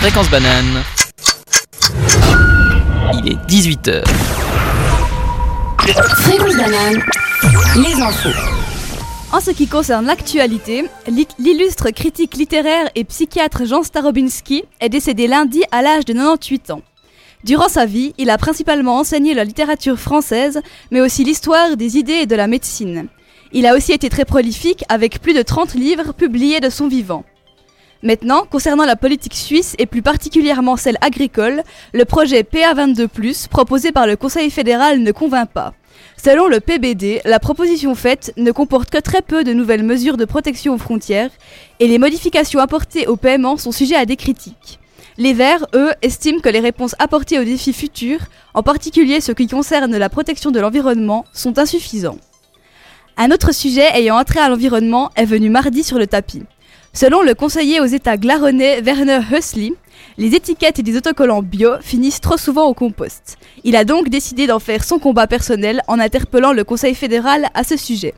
Fréquence banane. Il est 18h. Fréquence banane. Les infos. En ce qui concerne l'actualité, l'illustre critique littéraire et psychiatre Jean Starobinski est décédé lundi à l'âge de 98 ans. Durant sa vie, il a principalement enseigné la littérature française, mais aussi l'histoire des idées et de la médecine. Il a aussi été très prolifique avec plus de 30 livres publiés de son vivant. Maintenant, concernant la politique suisse et plus particulièrement celle agricole, le projet PA22+, proposé par le Conseil fédéral ne convainc pas. Selon le PBD, la proposition faite ne comporte que très peu de nouvelles mesures de protection aux frontières et les modifications apportées au paiement sont sujets à des critiques. Les Verts, eux, estiment que les réponses apportées aux défis futurs, en particulier ceux qui concernent la protection de l'environnement, sont insuffisants. Un autre sujet ayant trait à l'environnement est venu mardi sur le tapis. Selon le conseiller aux États glaronnais Werner Hösli, les étiquettes et des autocollants bio finissent trop souvent au compost. Il a donc décidé d'en faire son combat personnel en interpellant le Conseil fédéral à ce sujet.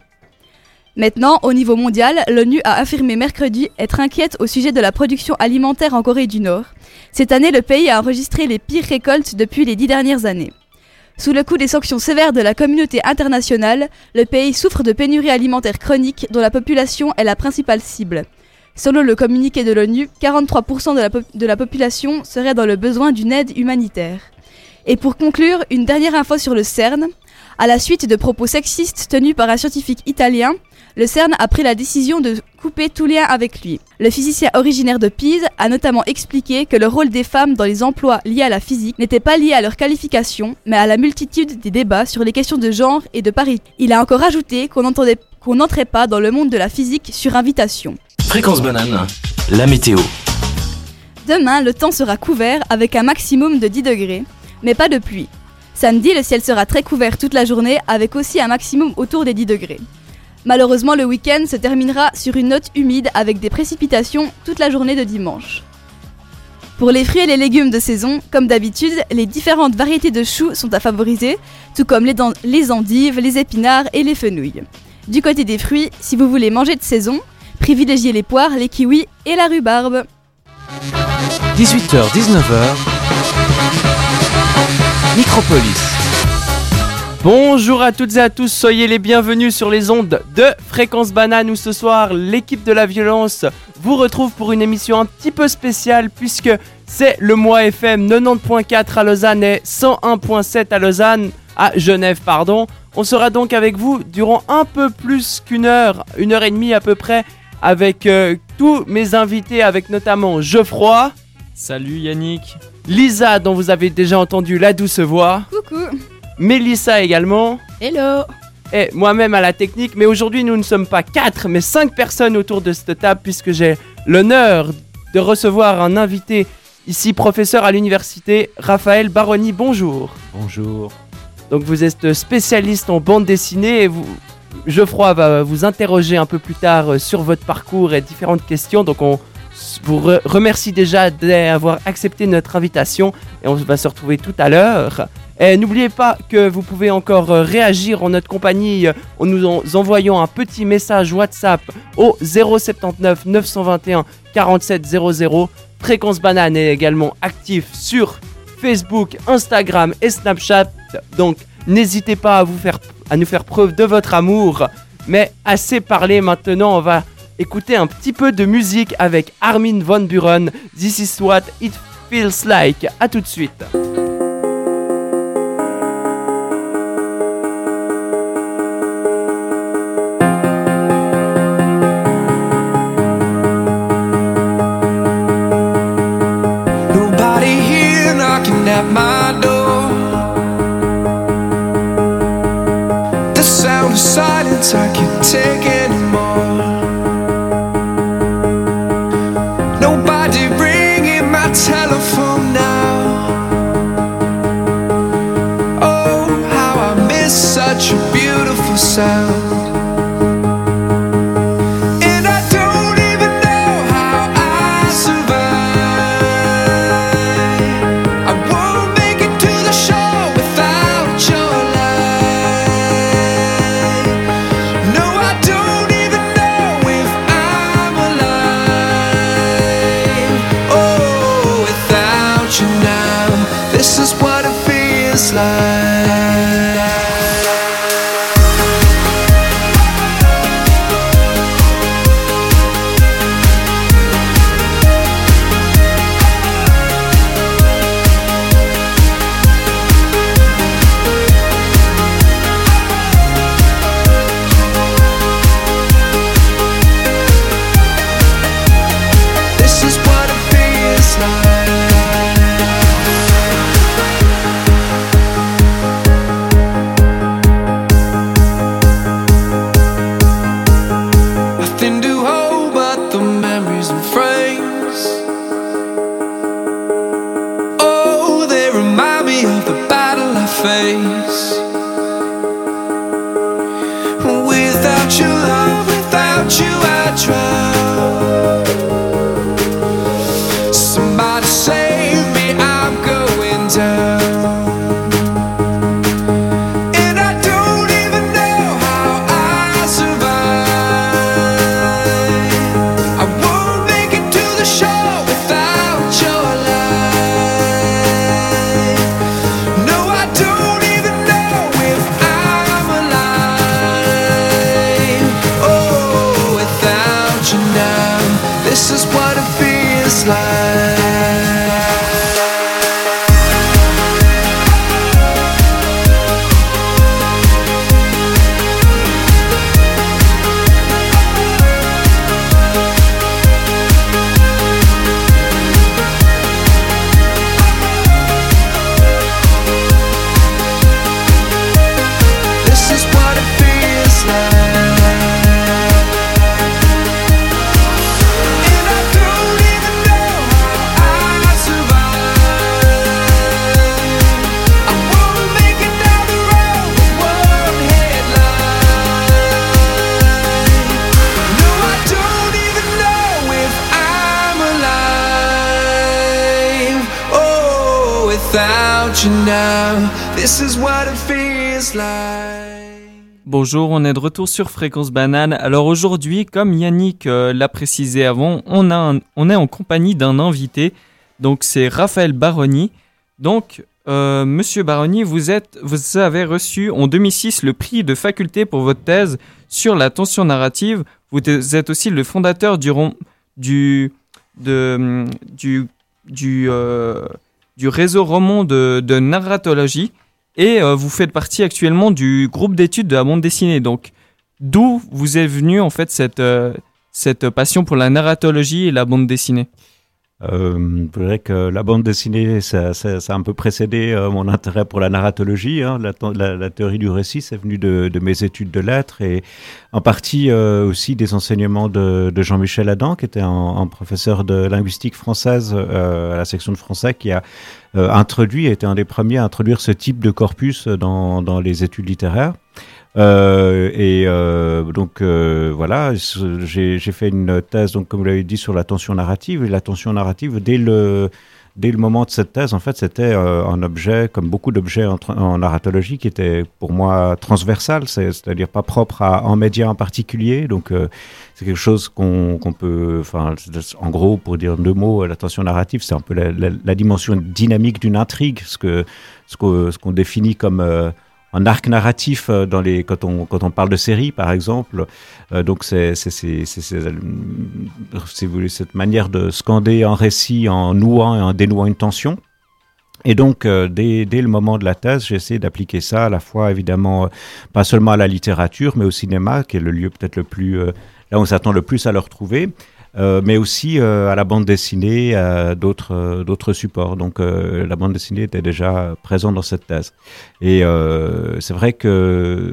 Maintenant, au niveau mondial, l'ONU a affirmé mercredi être inquiète au sujet de la production alimentaire en Corée du Nord. Cette année, le pays a enregistré les pires récoltes depuis les dix dernières années. Sous le coup des sanctions sévères de la communauté internationale, le pays souffre de pénurie alimentaire chronique dont la population est la principale cible. Selon le communiqué de l'ONU, 43% de la, population serait dans le besoin d'une aide humanitaire. Et pour conclure, une dernière info sur le CERN. À la suite de propos sexistes tenus par un scientifique italien, le CERN a pris la décision de couper tout lien avec lui. Le physicien originaire de Pise a notamment expliqué que le rôle des femmes dans les emplois liés à la physique n'était pas lié à leur qualification, mais à la multitude des débats sur les questions de genre et de parité. Il a encore ajouté qu'on n'entrait pas dans le monde de la physique sur invitation. Fréquence banane, la météo. Demain, le temps sera couvert avec un maximum de 10 degrés, mais pas de pluie. Samedi, le ciel sera très couvert toute la journée avec aussi un maximum autour des 10 degrés. Malheureusement, le week-end se terminera sur une note humide avec des précipitations toute la journée de dimanche. Pour les fruits et les légumes de saison, comme d'habitude, les différentes variétés de choux sont à favoriser, tout comme les, endives, les épinards et les fenouilles. Du côté des fruits, si vous voulez manger de saison, privilégiez les poires, les kiwis et la rhubarbe. 18h-19h, Micropolis. Bonjour à toutes et à tous, soyez les bienvenus sur les ondes de Fréquence Banane où ce soir l'équipe de la violence vous retrouve pour une émission un petit peu spéciale puisque c'est le mois FM 90.4 à Lausanne et 101.7 à Lausanne, à Genève pardon. On sera donc avec vous durant un peu plus qu'une heure, une heure et demie à peu près avec euh, tous mes invités avec notamment Geoffroy. Salut Yannick. Lisa dont vous avez déjà entendu la douce voix. Coucou. Mélissa également. Hello. Et moi-même à la technique. Mais aujourd'hui, nous ne sommes pas 4, mais 5 personnes autour de cette table, puisque j'ai l'honneur de recevoir un invité ici, professeur à l'université, Raphaël Baroni. Bonjour. Bonjour. Donc vous êtes spécialiste en bande dessinée et vous, Geoffroy va vous interroger un peu plus tard sur votre parcours et différentes questions. Donc on vous remercie déjà d'avoir accepté notre invitation et on va se retrouver tout à l'heure. Et n'oubliez pas que vous pouvez encore euh, réagir en notre compagnie euh, en nous envoyant un petit message WhatsApp au 079 921 47 00. Fréquence Banane est également actif sur Facebook, Instagram et Snapchat. Donc n'hésitez pas à, vous faire, à nous faire preuve de votre amour. Mais assez parlé maintenant, on va écouter un petit peu de musique avec Armin Von Buren. This is what it feels like. A tout de suite. I can't take anymore. Nobody ringing my telephone now. Oh, how I miss such a beautiful sound. De retour sur Fréquence Banane. Alors aujourd'hui, comme Yannick euh, l'a précisé avant, on, a on est en compagnie d'un invité. Donc c'est Raphaël Baroni. Donc, euh, Monsieur Baroni, vous, êtes, vous avez reçu en 2006 le prix de faculté pour votre thèse sur la tension narrative. Vous êtes aussi le fondateur du, du, euh, du réseau roman de narratologie. Et euh, vous faites partie actuellement du groupe d'études de la bande dessinée. Donc, d'où vous est venue en fait cette, euh, cette passion pour la narratologie et la bande dessinée? Euh, je dirais que la bande dessinée, ça, ça, ça a un peu précédé euh, mon intérêt pour la narratologie. hein. La, théorie du récit, c'est venu de, de mes études de lettres et en partie euh, aussi des enseignements de, de Jean-Michel Adam, qui était un, un professeur de linguistique française euh, à la section de français, qui a introduit, était un des premiers à introduire ce type de corpus dans, dans les études littéraires. Euh, et euh, donc euh, voilà, j'ai fait une thèse, donc comme vous l'avez dit, sur la tension narrative. Et la tension narrative, dès le dès le moment de cette thèse, en fait, c'était euh, un objet, comme beaucoup d'objets en, en narratologie, qui était pour moi transversal, c'est- c'est-à-dire pas propre à un média en particulier. Donc euh, c'est quelque chose qu'on qu'on peut, en gros, pour dire deux mots, la tension narrative, c'est un peu la, la- la dimension dynamique d'une intrigue, ce que ce qu'on qu'on définit comme euh, un arc narratif euh, dans les quand on quand on parle de série par exemple Euh, donc c'est euh, cette manière de scander un récit en nouant et en dénouant une tension. Et donc, euh, dès, dès le moment de la thèse, j'ai essayé d'appliquer ça à la fois, évidemment, euh, pas seulement à la littérature, mais au cinéma, qui est le lieu peut-être le plus, euh, là où on s'attend le plus à le retrouver, mais aussi euh, à la bande dessinée, à d'autres euh, d'autres supports. Donc, euh, la bande dessinée était déjà présente dans cette thèse. Et euh, c'est vrai que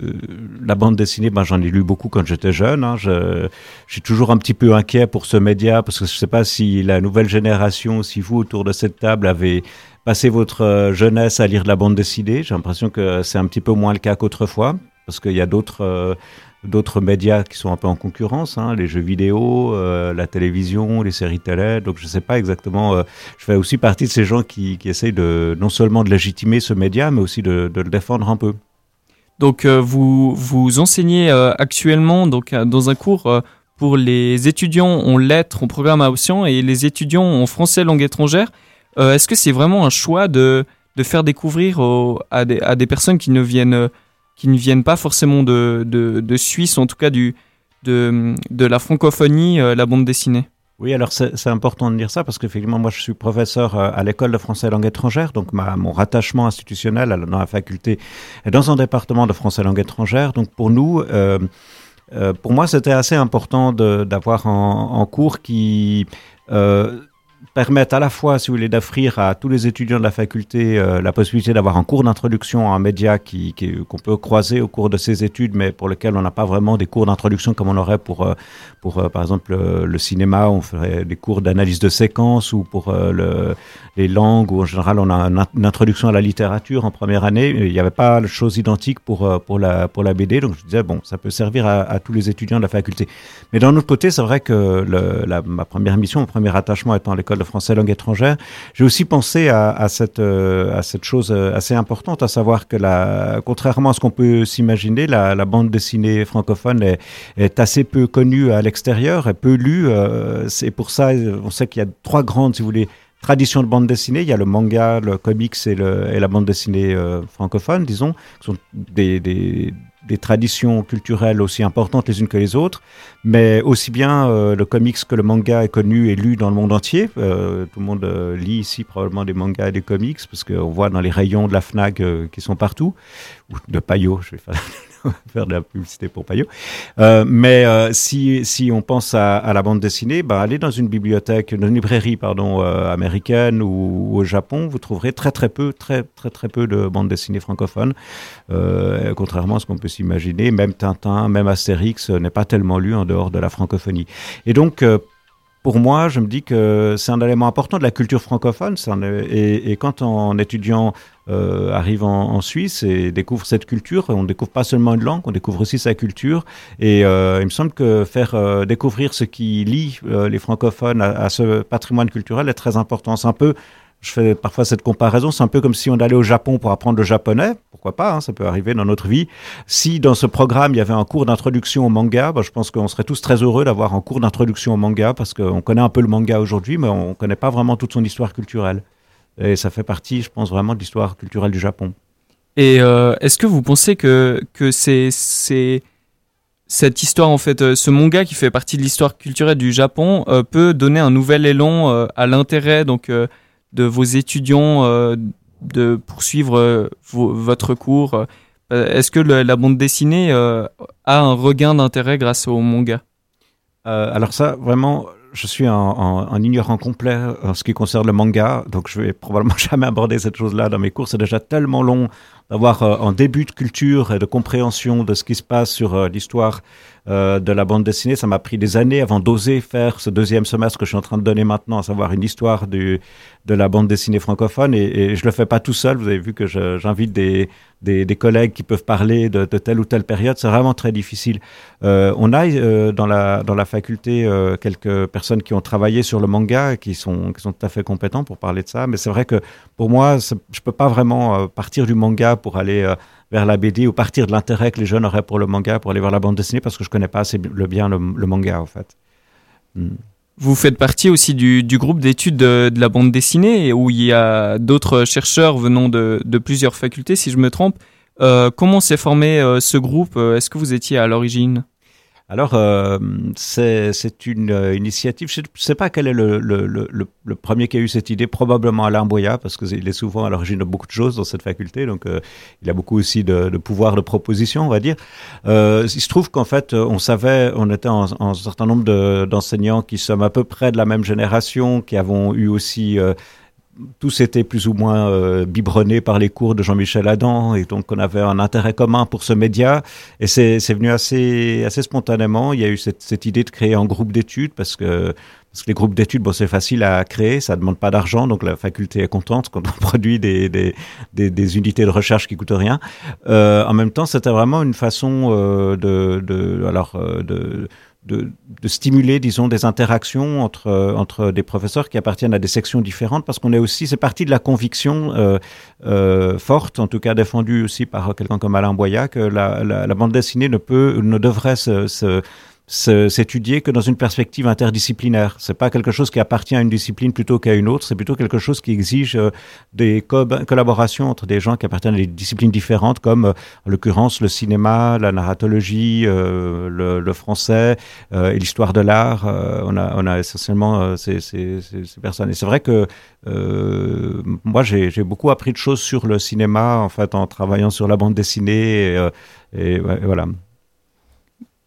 la bande dessinée, ben, j'en ai lu beaucoup quand j'étais jeune. Hein. Je, je suis toujours un petit peu inquiet pour ce média, parce que je ne sais pas si la nouvelle génération, si vous, autour de cette table, avez passé votre euh, jeunesse à lire de la bande dessinée. J'ai l'impression que c'est un petit peu moins le cas qu'autrefois, parce qu'il y a d'autres euh, d'autres médias qui sont un peu en concurrence, hein, les jeux vidéo, euh, la télévision, les séries télé. Donc je ne sais pas exactement. euh, je fais aussi partie de ces gens qui, qui essayent de non seulement de légitimer ce média, mais aussi de, de le défendre un peu. Donc, euh, vous, vous enseignez actuellement donc, dans un cours pour les étudiants en lettres, en programmation et les étudiants en français langue étrangère. Est-ce que c'est vraiment un choix de, de faire découvrir à, des, à des personnes qui ne viennent, qui ne viennent pas forcément de, de, de Suisse, en tout cas du, de, de la francophonie, euh, la bande dessinée Oui, alors c'est important de dire ça parce qu'effectivement, moi, je suis professeur euh, à l'école de français langue étrangère, donc ma, mon rattachement institutionnel dans la faculté est dans un département de français langue étrangère. Donc pour nous, euh, euh, pour moi, c'était assez important d'avoir en, en cours qui euh, permettent à la fois, si vous voulez, d'offrir à tous les étudiants de la faculté euh, la possibilité d'avoir un cours d'introduction à un média qui- qui- qu'on peut croiser au cours de ses études, mais pour lequel on n'a pas vraiment des cours d'introduction comme on aurait pour, euh, pour euh, par exemple, le, cinéma, on ferait des cours d'analyse de séquence, ou pour le, les langues, où en général on a un- une introduction à la littérature en première année. Il n'y avait pas de chose identique pour, euh, pour, la, pour la BD, donc je disais, bon, ça peut servir à, tous les étudiants de la faculté. Mais d'un autre côté, c'est vrai que ma première mission, mon premier attachement étant l'école de français langue étrangère, j'ai aussi pensé à, cette, euh, à cette chose euh, assez importante, à savoir que la, contrairement à ce qu'on peut s'imaginer, la, bande dessinée francophone est, assez peu connue à l'extérieur, est peu lue. c'est pour ça, on sait qu'il y a trois grandes, si vous voulez, traditions de bande dessinée. Il y a le manga, le comics et, le, et la bande dessinée euh, francophone, disons, qui sont des, des, des traditions culturelles aussi importantes les unes que les autres, mais aussi bien euh, le comics que le manga est connu et lu dans le monde entier. Euh, tout le monde euh, lit ici probablement des mangas et des comics, parce qu'on voit dans les rayons de la FNAC euh, qui sont partout, ou de Payot, je vais faire, faire de la publicité pour Payot. Euh, mais euh, si, si on pense à, la bande dessinée, bah, allez dans une bibliothèque, une librairie pardon, euh, américaine ou, au Japon, vous trouverez très très peu, très très très peu de bandes dessinées francophones. Euh, contrairement à ce qu'on peut s'imaginer, même Tintin, même Astérix n'est pas tellement lu en dehors de la francophonie. Et donc, pour moi, je me dis que c'est un élément important de la culture francophone. et, quand un étudiant euh, arrive en, Suisse et découvre cette culture, on découvre pas seulement une langue, on découvre aussi sa culture. Et euh, il me semble que faire euh, découvrir ce qui lie les francophones à, à ce patrimoine culturel est très important. C'est un peu je fais parfois cette comparaison, c'est un peu comme si on allait au Japon pour apprendre le japonais, pourquoi pas, hein, ça peut arriver dans notre vie. Si dans ce programme il y avait un cours d'introduction au manga, bah, je pense qu'on serait tous très heureux d'avoir un cours d'introduction au manga parce qu'on connaît un peu le manga aujourd'hui, mais on ne connaît pas vraiment toute son histoire culturelle. Et ça fait partie, je pense, vraiment de l'histoire culturelle du Japon. Et euh, est-ce que vous pensez que, que c'est, cette histoire, en fait, euh, ce manga qui fait partie de l'histoire culturelle du Japon euh, peut donner un nouvel élan à l'intérêt donc de vos étudiants euh, de poursuivre euh, votre cours euh, Est-ce que la bande dessinée a un regain d'intérêt grâce au manga? Alors ça, vraiment, je suis un, un- un ignorant complet en ce qui concerne le manga, donc je vais probablement jamais aborder cette chose-là dans mes cours. C'est déjà tellement long d'avoir euh, un début de culture et de compréhension de ce qui se passe sur euh, l'histoire euh, de la bande dessinée. Ça m'a pris des années avant d'oser faire ce deuxième semestre que je suis en train de donner maintenant, à savoir une histoire du, de la bande dessinée francophone. Et, et je le fais pas tout seul. Vous avez vu que j'invite des, des, des collègues qui peuvent parler de, de telle ou telle période. C'est vraiment très difficile. Euh, on a euh, dans, la, dans la faculté euh, quelques personnes qui ont travaillé sur le manga qui sont, qui sont tout à fait compétents pour parler de ça. Mais c'est vrai que pour moi, je peux pas vraiment partir du manga pour aller euh, vers la BD ou partir de l'intérêt que les jeunes auraient pour le manga pour aller vers la bande dessinée parce que je connais pas assez le bien le, manga en fait. Hmm. Vous faites partie aussi du, du groupe d'études de, la bande dessinée où il y a d'autres chercheurs venant de, de plusieurs facultés, si je me trompe. Euh, comment s'est formé euh, ce groupe? Est-ce que vous étiez à l'origine? Alors, euh, c'est une euh, initiative. Je ne sais pas quel est le, le, le, le- premier qui a eu cette idée. Probablement Alain Boya, parce qu'il est souvent à l'origine de beaucoup de choses dans cette faculté. Donc, euh, il a beaucoup aussi de, de pouvoir de proposition, on va dire. Euh, il se trouve qu'en fait, euh, on savait, on était en, en un certain nombre de- d'enseignants qui sommes à peu près de la même génération, qui avons eu aussi euh, tous étaient plus ou moins euh, biberonnés par les cours de Jean-Michel Adam et donc on avait un intérêt commun pour ce média et c'est venu assez assez spontanément. Il y a eu cette, cette idée de créer un groupe d'études parce que parce que les groupes d'études, bon, c'est facile à créer, ça demande pas d'argent, donc la faculté est contente quand on produit des, des, des, des unités de recherche qui coûtent rien. Euh, en même temps, c'était vraiment une façon euh, de, de, alors, euh, de, de, de stimuler, disons, des interactions entre, entre des professeurs qui appartiennent à des sections différentes, parce qu'on est aussi, c'est partie de la conviction euh, euh, forte, en tout cas défendue aussi par quelqu'un comme Alain Boya, que la, la, la bande dessinée ne peut, ne devrait se se- s'étudier que dans une perspective interdisciplinaire. C'est pas quelque chose qui appartient à une discipline plutôt qu'à une autre. C'est plutôt quelque chose qui exige euh, des co- collaborations entre des gens qui appartiennent à des disciplines différentes, comme euh, en l'occurrence le cinéma, la narratologie, euh, le, français et l'histoire de l'art. On a, on a essentiellement ces, ces, ces, personnes. Et c'est vrai que moi, j'ai beaucoup appris de choses sur le cinéma, en fait, en travaillant sur la bande dessinée. Et, et, ouais, voilà.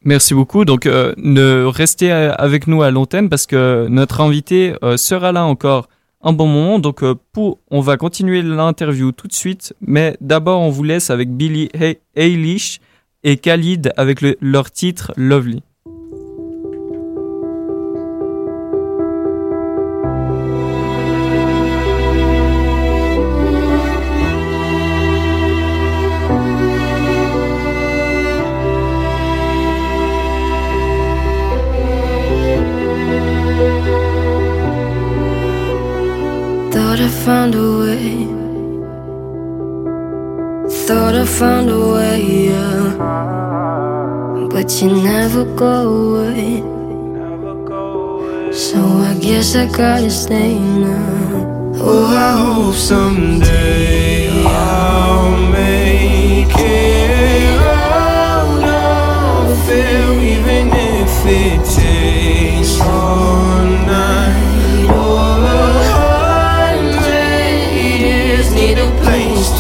Merci beaucoup. Donc, euh, ne restez euh, avec nous à l'antenne parce que notre invité euh, sera là encore un bon moment. Donc, euh, pour, on va continuer l'interview tout de suite. Mais d'abord, on vous laisse avec Billie Hay- Eilish et Khalid avec le- leur titre Lovely. Found a way. Thought I found a way, yeah. But you never go away. So I guess I gotta stay now. Oh, I hope someday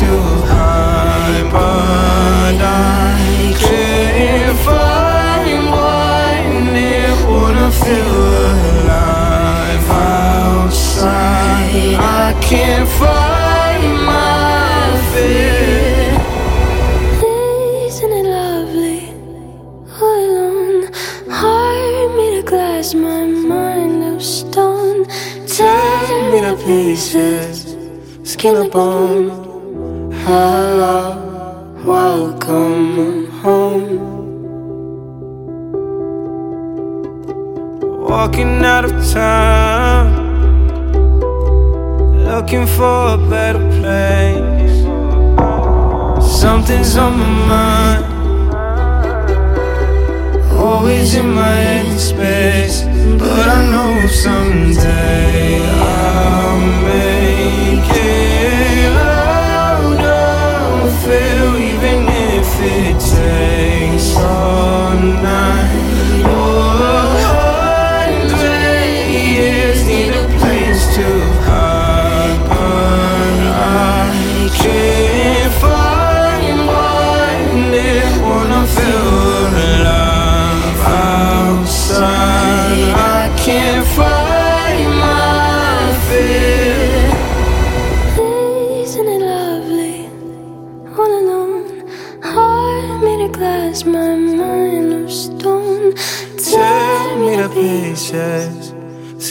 too high, but I can't find what it feel outside. I can't find my fit. Isn't it lovely? All alone, hard me to glass, my mind of stone. Tear me to pieces, skin and bone. Hello, welcome home. Walking out of town, looking for a better place. Something's on my mind, always in my head space. But I know someday I'll make it takes all night or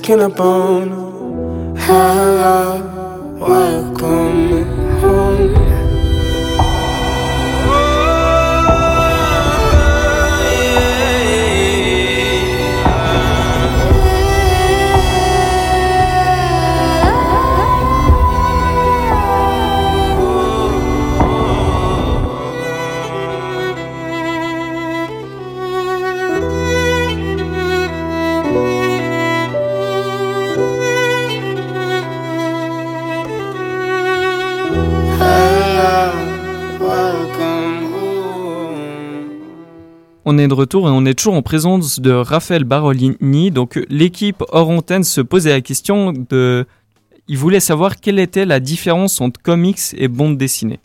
skin and bone. Hello, On est de retour et on est toujours en présence de Raphaël Barolini. Donc l'équipe hors antenne se posait la question de... Il voulait savoir quelle était la différence entre comics et bande dessinée.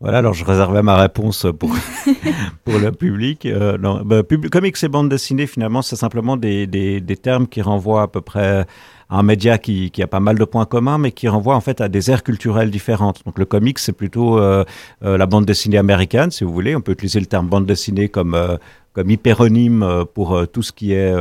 Voilà, alors je réservais ma réponse pour, pour le public. Euh, non, bah, pub- comics et bande dessinée, finalement, c'est simplement des, des, des termes qui renvoient à peu près un média qui, qui a pas mal de points communs, mais qui renvoient en fait à des aires culturelles différentes. Donc le comics, c'est plutôt euh, euh, la bande dessinée américaine, si vous voulez. On peut utiliser le terme bande dessinée comme, euh, comme hyperonyme pour tout ce qui est...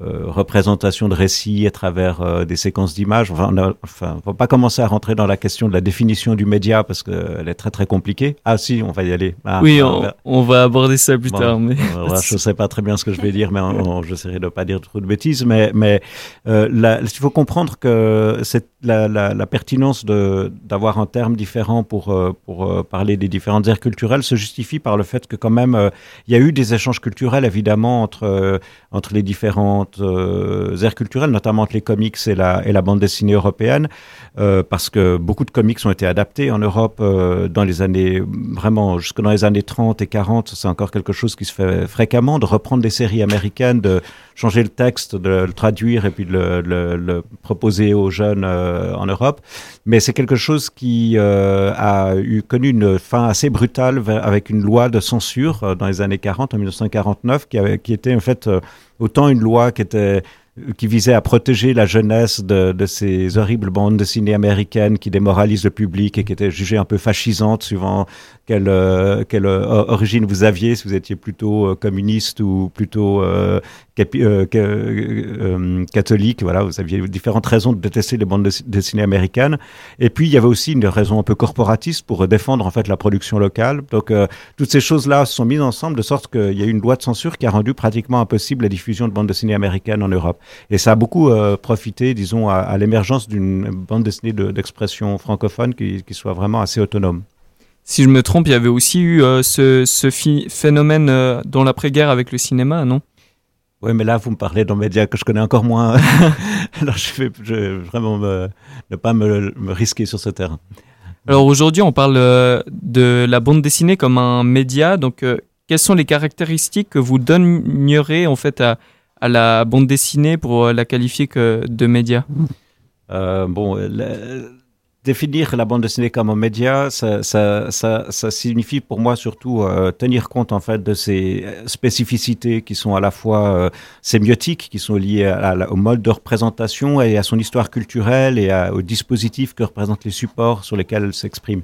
euh, représentation de récits à travers euh, des séquences d'images. Enfin, on a- enfin, faut pas commencer à rentrer dans la question de la définition du média parce qu'elle est très très compliquée. Ah si, on va y aller. Ah, oui, on va- on va aborder ça plus Bon, tard. Mais... euh, voilà, je sais pas très bien ce que je vais dire, mais j'essaierai de pas dire trop de bêtises. Mais, mais euh, la- il faut comprendre que c'est la, la, la pertinence d'avoir un terme différent pour euh, pour euh, parler des différentes aires culturelles se justifie par le fait que quand même euh, il y a eu des échanges culturels évidemment entre euh, entre les euh, aires culturelles, notamment entre les comics et la et la bande dessinée européenne, euh, parce que beaucoup de comics ont été adaptés en Europe euh, dans les années vraiment jusque dans les années 30 et 40. C'est encore quelque chose qui se fait fréquemment de reprendre des séries américaines, de changer le texte, de le traduire et puis de le, le, le proposer aux jeunes euh, en Europe. Mais c'est quelque chose qui euh, a eu connu une fin assez brutale avec une loi de censure euh, dans les années 40, en 1949, qui, avait, qui était en fait euh, autant une loi qui était qui visait à protéger la jeunesse de, de ces horribles bandes dessinées américaines qui démoralisent le public et qui étaient jugées un peu fascisantes suivant quelle, euh, quelle euh, origine vous aviez, si vous étiez plutôt euh, communiste ou plutôt euh, euh, euh, catholique. Voilà, vous aviez différentes raisons de détester les bandes dessi- dessinées américaines. Et puis, il y avait aussi une raison un peu corporatiste pour défendre en fait la production locale. Donc, euh, toutes ces choses-là se sont mises ensemble de sorte qu'il y a eu une loi de censure qui a rendu pratiquement impossible la diffusion de bandes dessinées américaines en Europe. Et ça a beaucoup euh, profité, disons, à, à l'émergence d'une bande dessinée de- d'expression francophone qui, qui soit vraiment assez autonome. Si je me trompe, il y avait aussi eu euh, ce, phénomène euh, dans l'après-guerre avec le cinéma, non? Oui, mais là, vous me parlez d'un média que je connais encore moins. Alors, je vais, je vais vraiment me- ne pas me, me risquer sur ce terrain. Alors aujourd'hui, on parle euh, de la bande dessinée comme un média. Donc, quelles sont les caractéristiques que vous donnerez en fait à, à la bande dessinée pour euh, la qualifier que de média? Euh, bon, définir la bande dessinée comme un média, ça, ça, ça, signifie pour moi surtout euh, tenir compte en fait de ces spécificités qui sont à la fois euh, sémiotiques, qui sont liées au mode de représentation et à son histoire culturelle et à- au dispositif que représentent les supports sur lesquels elle s'exprime.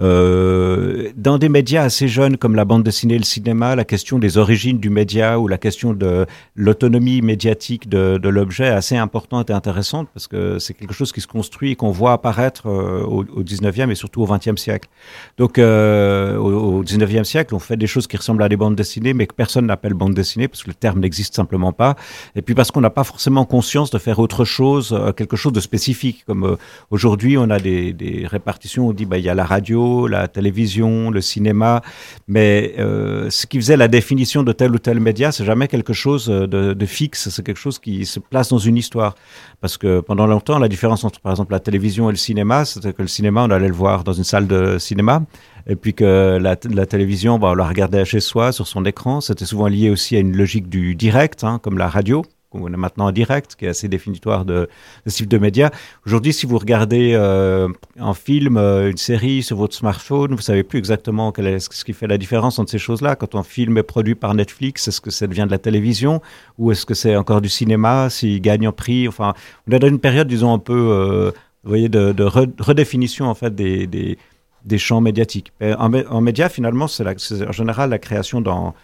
Euh, dans des médias assez jeunes comme la bande dessinée et le cinéma, la question des origines du média ou la question de l'autonomie médiatique de, l'objet est assez importante et intéressante parce que c'est quelque chose qui se construit et qu'on voit apparaître euh, au, au 19e et surtout au 20e siècle. Donc euh, au, au 19e siècle, on fait des choses qui ressemblent à des bandes dessinées mais que personne n'appelle bande dessinée parce que le terme n'existe simplement pas et puis parce qu'on n'a pas forcément conscience de faire autre chose, quelque chose de spécifique comme aujourd'hui on a des, des répartitions, on dit bah, il y a la radio, la télévision, le cinéma, mais euh, ce qui faisait la définition de tel ou tel média, c'est jamais quelque chose de, de fixe, c'est quelque chose qui se place dans une histoire. Parce que pendant longtemps, la différence entre par exemple la télévision et le cinéma, c'était que le cinéma, on allait le voir dans une salle de cinéma, et puis que la, la télévision, bah, on la regardait chez soi, sur son écran. C'était souvent lié aussi à une logique du direct, hein, comme la radio qu'on est maintenant en direct, qui est assez définitoire de, ce type de médias. Aujourd'hui, si vous regardez euh, en film euh, une série sur votre smartphone, vous savez plus exactement quel est ce qui fait la différence entre ces choses-là. Quand un film est produit par Netflix, est-ce que ça devient de la télévision ou est-ce que c'est encore du cinéma S'il gagne en prix, enfin, on est dans une période, disons un peu, euh, vous voyez, de, de re- redéfinition en fait des, des, champs médiatiques. En, en média, finalement, c'est en général la création d'un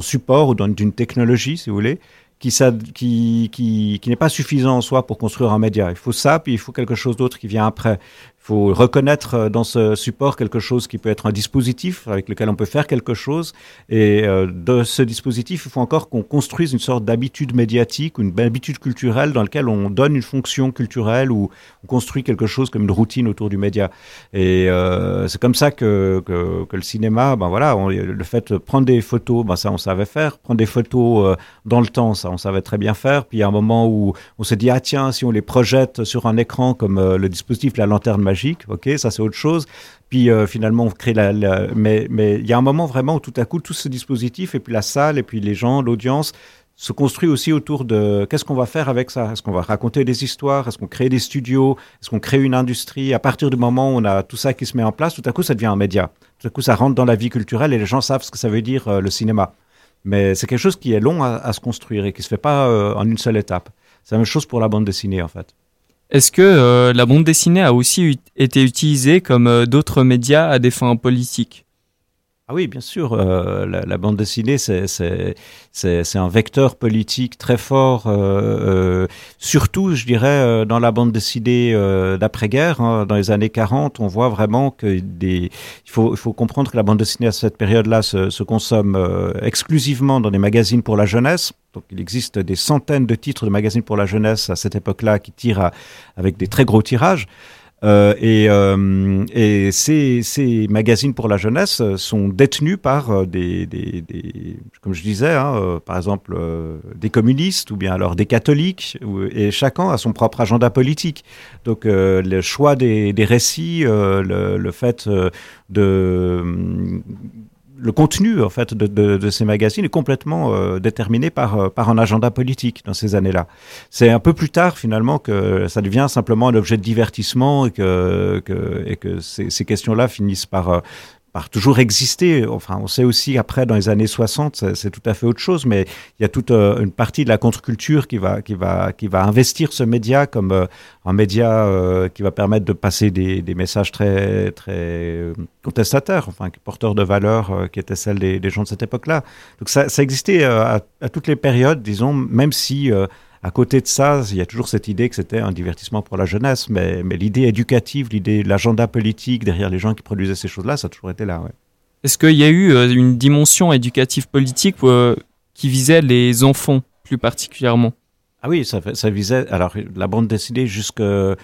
support ou d'un- d'une technologie, si vous voulez, qui, qui, qui, qui n'est pas suffisant en soi pour construire un média. Il faut ça, puis il faut quelque chose d'autre qui vient après. Faut reconnaître euh, dans ce support quelque chose qui peut être un dispositif avec lequel on peut faire quelque chose. Et euh, de ce dispositif, il faut encore qu'on construise une sorte d'habitude médiatique, une habitude culturelle dans laquelle on donne une fonction culturelle ou on construit quelque chose comme une routine autour du média. Et euh, c'est comme ça que, que, le cinéma, ben voilà, le fait de prendre des photos, ben ça on savait faire. Prendre des photos dans le temps, ça on savait très bien faire. Puis il y a un moment où on s'est dit ah tiens si on les projette sur un écran comme le dispositif la lanterne magique, ok ça c'est autre chose. Puis euh, finalement on crée la, mais il y a un moment vraiment où tout à coup tout ce dispositif et puis la salle et puis les gens, l'audience se construit aussi autour de qu'est-ce qu'on va faire avec ça? Est-ce qu'on va raconter des histoires? Est-ce qu'on crée des studios? Est-ce qu'on crée une industrie? À partir du moment où on a tout ça qui se met en place, tout à coup ça devient un média. Tout à coup ça rentre dans la vie culturelle et les gens savent ce que ça veut dire euh, le cinéma. Mais c'est quelque chose qui est long à, se construire et qui se fait pas euh, en une seule étape. C'est la même chose pour la bande dessinée en fait. Est-ce que euh, la bande dessinée a aussi été utilisée comme euh, d'autres médias à des fins politiques? Ah oui, bien sûr. euh, la, bande dessinée, c'est un vecteur politique très fort. surtout, je dirais, dans la bande dessinée d'après-guerre, hein, dans les années 40, on voit vraiment que. Il faut comprendre que la bande dessinée à cette période-là se, consomme exclusivement dans des magazines pour la jeunesse. Donc, il existe des centaines de titres de magazines pour la jeunesse à cette époque-là qui tirent avec des très gros tirages. Euh, et euh, ces, magazines pour la jeunesse euh, sont détenus par des, comme je disais, hein, par exemple des communistes ou bien alors des catholiques, ou- et chacun a son propre agenda politique. Donc le choix des, récits, le, fait de le contenu en fait de, de, de ces magazines est complètement euh, déterminé par euh, par un agenda politique dans ces années-là. C'est un peu plus tard finalement que ça devient simplement un objet de divertissement et que, que et que ces, ces questions-là finissent par euh, par toujours exister. Enfin, on sait aussi après dans les années 60, c'est- tout à fait autre chose, mais il y a toute euh, une partie de la contre-culture qui va qui va qui va investir ce média comme euh, un média euh, qui va permettre de passer des, messages très très contestataires, enfin porteurs de valeurs qui étaient celles des, gens de cette époque-là. Donc ça, existait à, toutes les périodes, disons, même si à côté de ça, il y a toujours cette idée que c'était un divertissement pour la jeunesse, mais, mais l'idée éducative, l'idée, l'agenda politique derrière les gens qui produisaient ces choses-là, ça a toujours été là. Ouais. Est-ce qu'il y a eu euh, une dimension éducative politique euh, qui visait les enfants plus particulièrement? Ah oui, ça, visait. Alors, la bande dessinée jusqu'à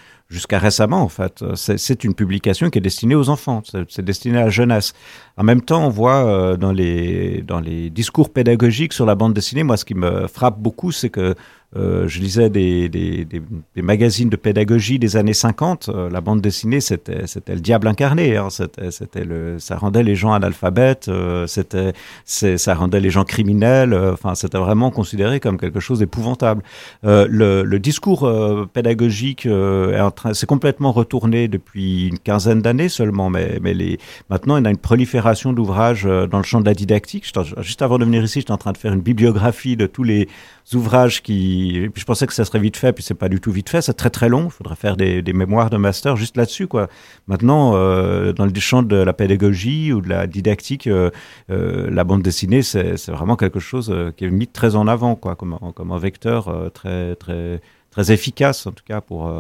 récemment, en fait, c'est une publication qui est destinée aux enfants. C'est destiné à la jeunesse. En même temps, on voit euh, dans les dans les discours pédagogiques sur la bande dessinée, moi, ce qui me frappe beaucoup, c'est que euh, je lisais des, des, des, des magazines de pédagogie des années 50. euh, la bande dessinée, c'était c'était le diable incarné. Hein, c'était c'était le ça rendait les gens analphabètes. euh, c'était c'est- ça rendait les gens criminels. euh, Enfin, c'était vraiment considéré comme quelque chose d'épouvantable. Euh, le, le discours pédagogique est en train, c'est complètement retourné depuis une quinzaine d'années seulement, mais, mais les, maintenant, il y a une prolifération d'ouvrages dans le champ de la didactique. Juste avant de venir ici, j'étais en train de faire une bibliographie de tous les ouvrages qui, puis je pensais que ça serait vite fait, puis c'est pas du tout vite fait, c'est très très long. Il faudrait faire des, mémoires de master juste là-dessus, quoi. Maintenant, euh, dans le champ de la pédagogie ou de la didactique, euh, euh, la bande dessinée, c'est vraiment quelque chose qui est mis très en avant, quoi, comme, comme un vecteur très, très, très efficace, en tout cas, pour,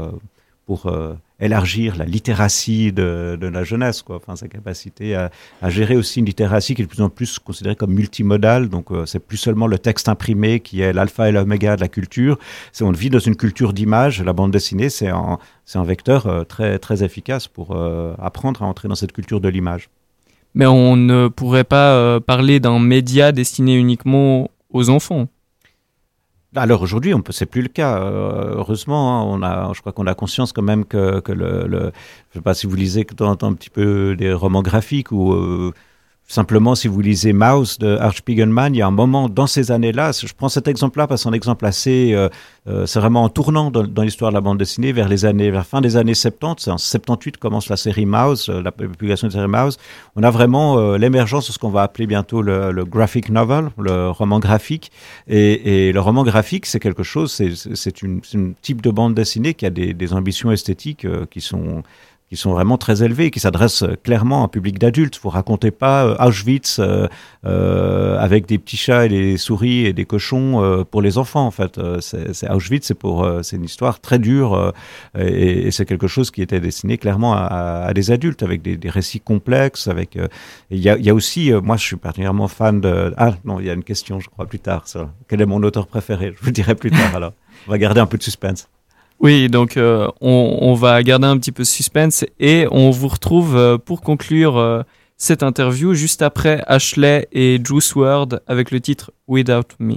pour euh, élargir la littératie de, la jeunesse, quoi. Enfin, sa capacité à, gérer aussi une littératie qui est de plus en plus considérée comme multimodale. Donc, euh, c'est plus seulement le texte imprimé qui est l'alpha et l'oméga de la culture. C'est on vit dans une culture d'image. La bande dessinée, c'est un, vecteur euh, très, efficace pour euh, apprendre à entrer dans cette culture de l'image. Mais on ne pourrait pas parler d'un média destiné uniquement aux enfants. Alors aujourd'hui, on peut, c'est plus le cas. Euh, heureusement, hein, on a, je crois qu'on a conscience quand même que, que le, le, je sais pas si vous lisez de en temps un petit peu des romans graphiques ou euh, simplement si vous lisez Mouse de Art Spiegelman, il y a un moment dans ces années-là. Je prends cet exemple-là parce que c'est un exemple assez, euh, euh, c'est vraiment un tournant dans, l'histoire de la bande dessinée vers les années, vers la fin des années 70. C'est en 78 commence la série Mouse, euh, la publication de la série Mouse. On a vraiment euh, l'émergence de ce qu'on va appeler bientôt le, graphic novel, le roman graphique. Et, le roman graphique, c'est quelque chose, c'est- une, une type de bande dessinée qui a des, des ambitions esthétiques qui sont qui sont vraiment très élevées, qui s'adressent euh, clairement à un public d'adultes. Vous racontez pas euh, Auschwitz euh, euh, avec des petits chats et des souris et des cochons euh, pour les enfants. En fait, Euh, c'est Auschwitz, c'est pour, euh, c'est une histoire très dure euh, et, et c'est quelque chose qui était destiné clairement à, à- des adultes avec des, des récits complexes. Avec, euh, il y y a aussi, euh, moi, je suis particulièrement fan de. Ah non, il y a une question, je crois, plus tard. Ça. Quel est mon auteur préféré? Je vous le dirai plus tard. Alors, on va garder un peu de suspense. Oui, donc euh, on, va garder un petit peu de suspense et on vous retrouve euh, pour conclure euh, cette interview juste après Ashley et Juice WRLD avec le titre Without Me.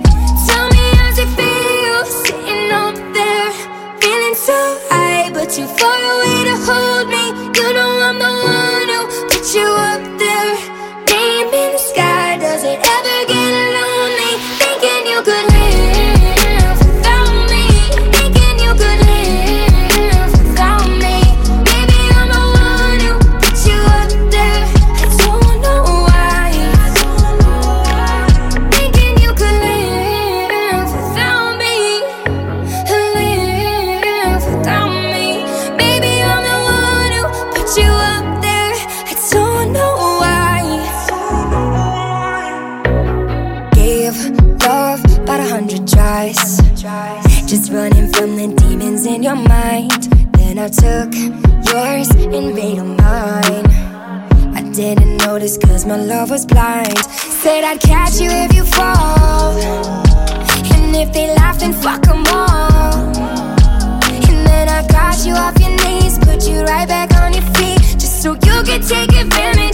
Too far away to hold me. You know I took yours and made them mine. I didn't notice cause my love was blind. Said I'd catch you if you fall. And if they laugh, then fuck 'em all. And then I got you off your knees, put you right back on your feet, just so you could take advantage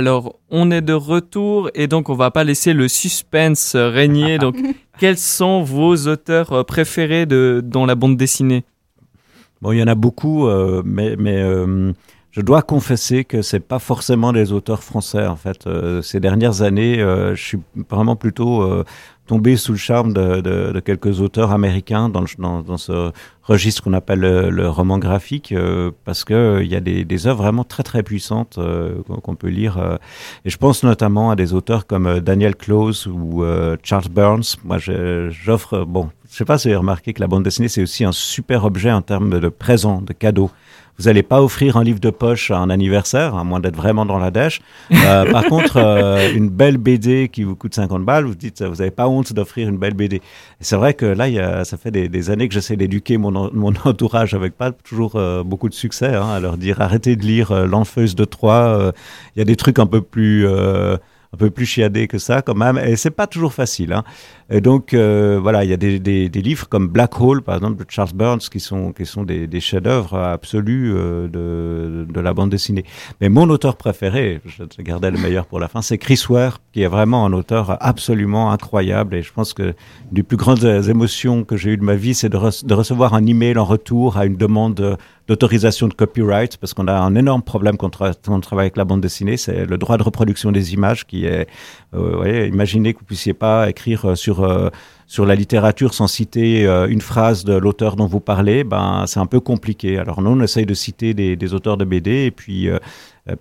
Alors, on est de retour et donc on va pas laisser le suspense régner. Donc, quels sont vos auteurs euh, préférés de, dans la bande dessinée? Bon, il y en a beaucoup, euh, mais, mais euh, je dois confesser que c'est pas forcément des auteurs français. En fait, Euh, ces dernières années, euh, je suis vraiment plutôt euh, tombé sous le charme de, de, de quelques auteurs américains dans, le- dans, dans ce registre qu'on appelle le, roman graphique, euh, parce que euh, y a des, des œuvres vraiment très très puissantes euh, qu'on peut lire. euh, et je pense notamment à des auteurs comme euh, Daniel Close ou euh, Charles Burns. Moi, j'offre, bon, je sais pas si vous avez remarqué que la bande dessinée, c'est aussi un super objet en termes de présent, de cadeau. Vous n'allez pas offrir un livre de poche à un anniversaire, à moins d'être vraiment dans la dèche. Euh, par contre, euh, une belle BD qui vous coûte 50 balles, vous dites, vous n'avez pas honte d'offrir une belle BD. C'est vrai que là, y a, ça fait des, des années que j'essaie d'éduquer mon, en- mon entourage avec pas toujours euh, beaucoup de succès, hein, à leur dire arrêtez de lire L'Enfeuse de Troyes. Il y a des trucs un peu plus... un peu plus chiadés que ça quand même, et c'est pas toujours facile. Hein. Et donc euh, voilà, il y a des, des, des livres comme Black Hole, par exemple, de Charles Burns, qui sont qui sont des, des chefs-d'œuvre absolus euh, de, de la bande dessinée. Mais mon auteur préféré, je gardais le meilleur pour la fin, c'est Chris Ware, qui est vraiment un auteur absolument incroyable. Et je pense que des plus grandes émotions que j'ai eues de ma vie, c'est de, de recevoir un email en retour à une demande d'autorisation de copyright, parce qu'on a un énorme problème quand on, travaille avec la bande dessinée, c'est le droit de reproduction des images qui est, euh, voyez, imaginez que vous puissiez pas écrire euh, sur euh, sur la littérature sans citer euh, une phrase de l'auteur dont vous parlez, ben c'est un peu compliqué. Alors nous on essaye de citer des, des auteurs de BD et puis euh,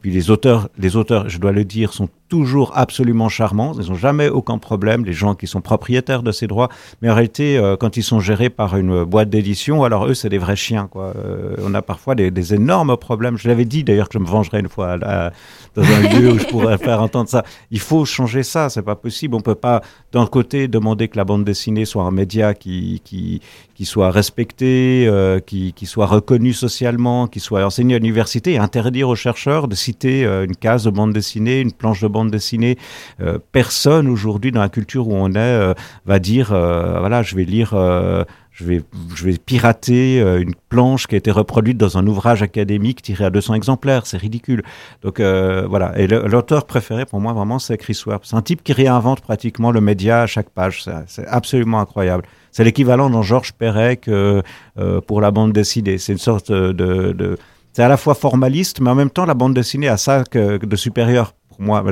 puis les auteurs, les auteurs, je dois le dire, sont toujours absolument charmants. Ils n'ont jamais aucun problème, les gens qui sont propriétaires de ces droits. Mais en réalité, euh, quand ils sont gérés par une boîte d'édition, alors eux, c'est des vrais chiens. Quoi. Euh, on a parfois des, des énormes problèmes. Je l'avais dit d'ailleurs que je me vengerais une fois à- à- dans un lieu où je pourrais faire entendre ça. Il faut changer ça, c'est pas possible. On peut pas, d'un côté, demander que la bande dessinée soit un média qui, qui, qui soit respecté, euh, qui, qui soit reconnu socialement, qui soit enseigné à l'université, interdire aux chercheurs de citer euh, une case de bande dessinée, une planche de bande dessinée. Euh, personne aujourd'hui dans la culture où on est va dire, voilà, je vais lire. je vais, je vais pirater une planche qui a été reproduite dans un ouvrage académique tiré à 200 exemplaires. C'est ridicule. Donc voilà. Et l'auteur préféré pour moi vraiment c'est Chris Ware. C'est un type qui réinvente pratiquement le média à chaque page. C'est absolument incroyable. C'est l'équivalent dans Georges Perec euh, euh, pour la bande dessinée. C'est une sorte de, de c'est à la fois formaliste, mais en même temps la bande dessinée a ça de supérieur pour moi.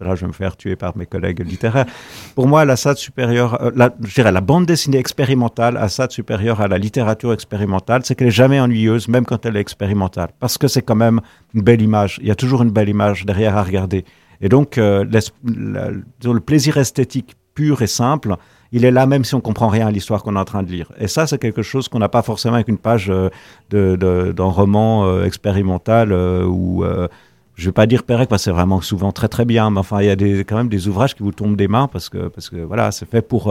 Là, je vais me faire tuer par mes collègues littéraires. Pour moi, la euh, la, dirais la bande dessinée expérimentale a SAD supérieure à la littérature expérimentale, c'est qu'elle est jamais ennuyeuse, même quand elle est expérimentale, parce que c'est quand même une belle image. Il y a toujours une belle image derrière à regarder. Et donc, la- le plaisir esthétique pur et simple, il est là même si on comprend rien à l'histoire qu'on est en train de lire. Et ça, c'est quelque chose qu'on n'a pas forcément avec une page euh, d'un roman euh, expérimental euh, où euh, je vais pas dire Pérec parce que c'est vraiment souvent très très bien, mais enfin il y a quand même des ouvrages qui vous tombent des mains parce que parce que voilà c'est fait pour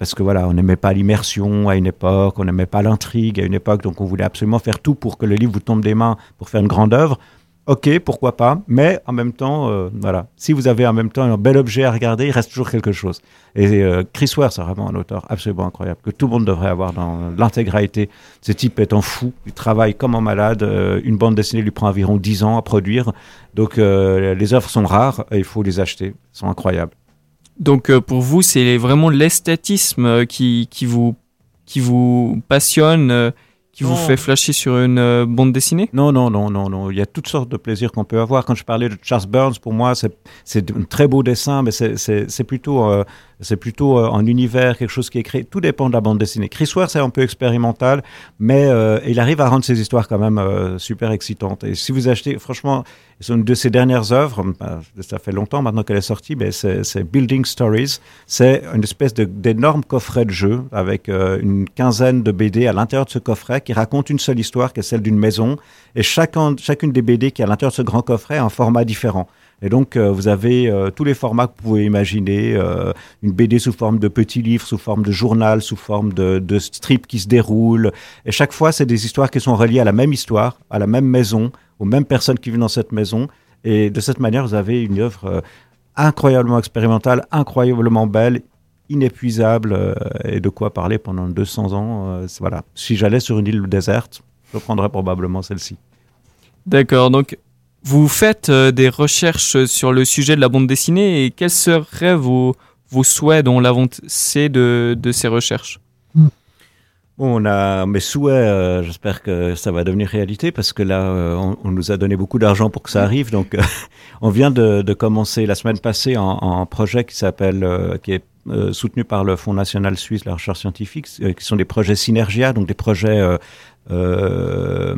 parce que voilà on n'aimait pas l'immersion à une époque, on n'aimait pas l'intrigue à une époque, donc on voulait absolument faire tout pour que le livre vous tombe des mains pour faire une grande œuvre. Ok, pourquoi pas, mais en même temps, euh, voilà, si vous avez en même temps un bel objet à regarder, il reste toujours quelque chose. Et euh, Chris Ware, c'est vraiment un auteur absolument incroyable que tout le monde devrait avoir dans l'intégralité. Ce type étant fou, il travaille comme un malade. euh, une bande dessinée lui prend environ 10 ans à produire. Donc euh, les œuvres sont rares et il faut les acheter. Elles sont incroyables. Donc euh, pour vous, c'est vraiment l'esthétisme qui, qui, vous, qui vous passionne, qui vous fait flasher sur une euh, bande dessinée? Non, non, non, non, non. Il y a toutes sortes de plaisirs qu'on peut avoir. Quand je parlais de Charles Burns, pour moi, c'est c'est un très beau dessin, mais c'est- c'est c'est plutôt, euh, c'est plutôt euh, un univers, quelque chose qui est créé. Tout dépend de la bande dessinée. Chris Ware, c'est un peu expérimental, mais euh, il arrive à rendre ses histoires quand même euh, super excitantes. Et si vous achetez, franchement, une de ses dernières œuvres, bah, ça fait longtemps maintenant qu'elle est sortie, mais c'est Building Stories. C'est une espèce d'énorme coffret de jeu avec euh, une quinzaine de BD à l'intérieur de ce coffret qui raconte une seule histoire, qui est celle d'une maison. Et chacun, chacune des BD qui est à l'intérieur de ce grand coffret a un format différent. Et donc, euh, vous avez euh, tous les formats que vous pouvez imaginer. euh, une BD sous forme de petit livre, sous forme de journal, sous forme de strip qui se déroule. Et chaque fois, c'est des histoires qui sont reliées à la même histoire, à la même maison, aux mêmes personnes qui vivent dans cette maison. Et de cette manière, vous avez une œuvre euh, incroyablement expérimentale, incroyablement belle, inépuisable, euh, et de quoi parler pendant 200 ans. euh, voilà. Si j'allais sur une île déserte, je prendrais probablement celle-ci. D'accord, donc vous faites des recherches sur le sujet de la bande dessinée et quels seraient vos, vos souhaits dans l'avancée de, de ces recherches? On a mes souhaits, euh, j'espère que ça va devenir réalité parce que là, euh, on, on nous a donné beaucoup d'argent pour que ça arrive. Donc, euh, on vient de, de commencer la semaine passée en projet qui s'appelle, euh, qui est euh, soutenu par le Fonds national suisse de la recherche scientifique, euh, qui sont des projets Synergia, donc des projets euh,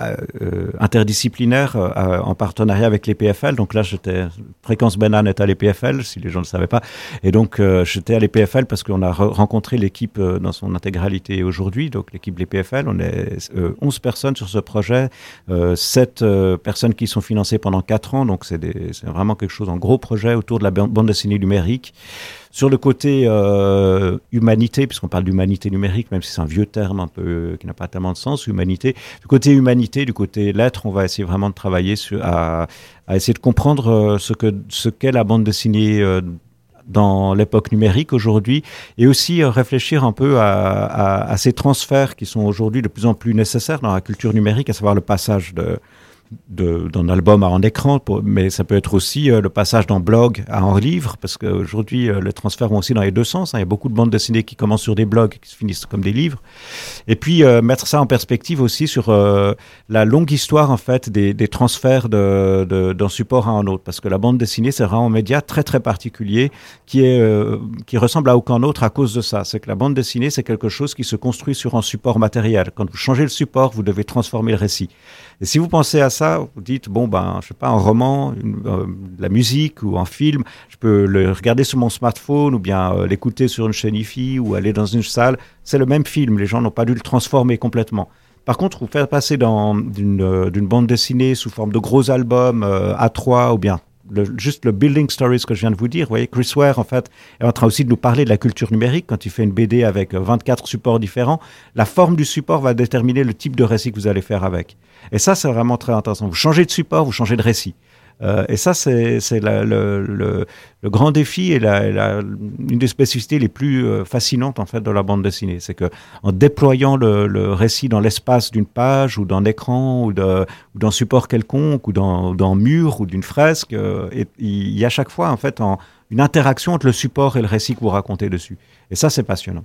euh, euh, interdisciplinaires euh, en partenariat avec les PFL. Donc là, j'étais Fréquence Banane est à l'EPFL, si les gens ne le savaient pas. Et donc, j'étais à l'EPFL parce qu'on a re- rencontré l'équipe dans son intégralité aujourd'hui. Donc, l'équipe de l'EPFL, on est euh, 11 personnes sur ce projet, euh, 7 euh, personnes qui sont financées pendant 4 ans. Donc, c'est vraiment quelque chose, un gros projet autour de la ban- bande dessinée numérique. Sur le côté euh, humanité, puisqu'on parle d'humanité numérique, même si c'est un vieux terme un peu qui n'a pas tellement de sens, humanité. Du côté humanité, du côté lettres, on va essayer vraiment de travailler à, essayer de comprendre euh, ce que ce qu'est la bande dessinée euh, dans l'époque numérique aujourd'hui, et aussi euh, réfléchir un peu à, ces transferts qui sont aujourd'hui de plus en plus nécessaires dans la culture numérique, à savoir le passage de- d'un album à un écran, mais ça peut être aussi euh, le passage d'un blog à un livre, parce qu'aujourd'hui, euh, les transferts vont aussi dans les deux sens. hein. Il y a beaucoup de bandes dessinées qui commencent sur des blogs, qui se finissent comme des livres. Et puis, euh, mettre ça en perspective aussi sur la longue histoire, en fait, des, transferts de- de- d'un support à un autre. Parce que la bande dessinée, c'est vraiment un média très, très particulier qui, est, qui ressemble à aucun autre à cause de ça. C'est que la bande dessinée, c'est quelque chose qui se construit sur un support matériel. Quand vous changez le support, vous devez transformer le récit. Et si vous pensez à ça, vous dites, bon, ben, je sais pas, un roman, euh, la musique ou un film, je peux le regarder sur mon smartphone ou bien euh, l'écouter sur une chaîne IFI ou aller dans une salle. C'est le même film. Les gens n'ont pas dû le transformer complètement. Par contre, vous faire passer euh, d'une bande dessinée sous forme de gros albums euh, A3 ou bien le- juste le building stories que je viens de vous dire. Vous voyez, Chris Ware, en fait, est en train aussi de nous parler de la culture numérique quand il fait une BD avec euh, 24 supports différents. La forme du support va déterminer le type de récit que vous allez faire avec. Et ça, c'est vraiment très intéressant. Vous changez de support, vous changez de récit. Euh, et ça, c'est le, grand défi et la, une des spécificités les plus euh, fascinantes en fait de la bande dessinée, c'est que en déployant le, récit dans l'espace d'une page ou d'un écran ou d'un support quelconque ou d'un mur ou d'une fresque, euh, il y a chaque fois en fait une interaction entre le support et le récit que vous racontez dessus. Et ça, c'est passionnant.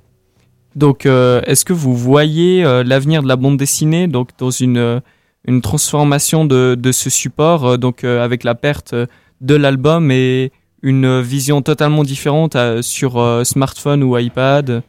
Donc, est-ce que vous voyez l'avenir de la bande dessinée donc dans une, une transformation de, ce support, euh, donc euh, avec la perte euh, de l'album et une vision totalement différente sur smartphone ou iPad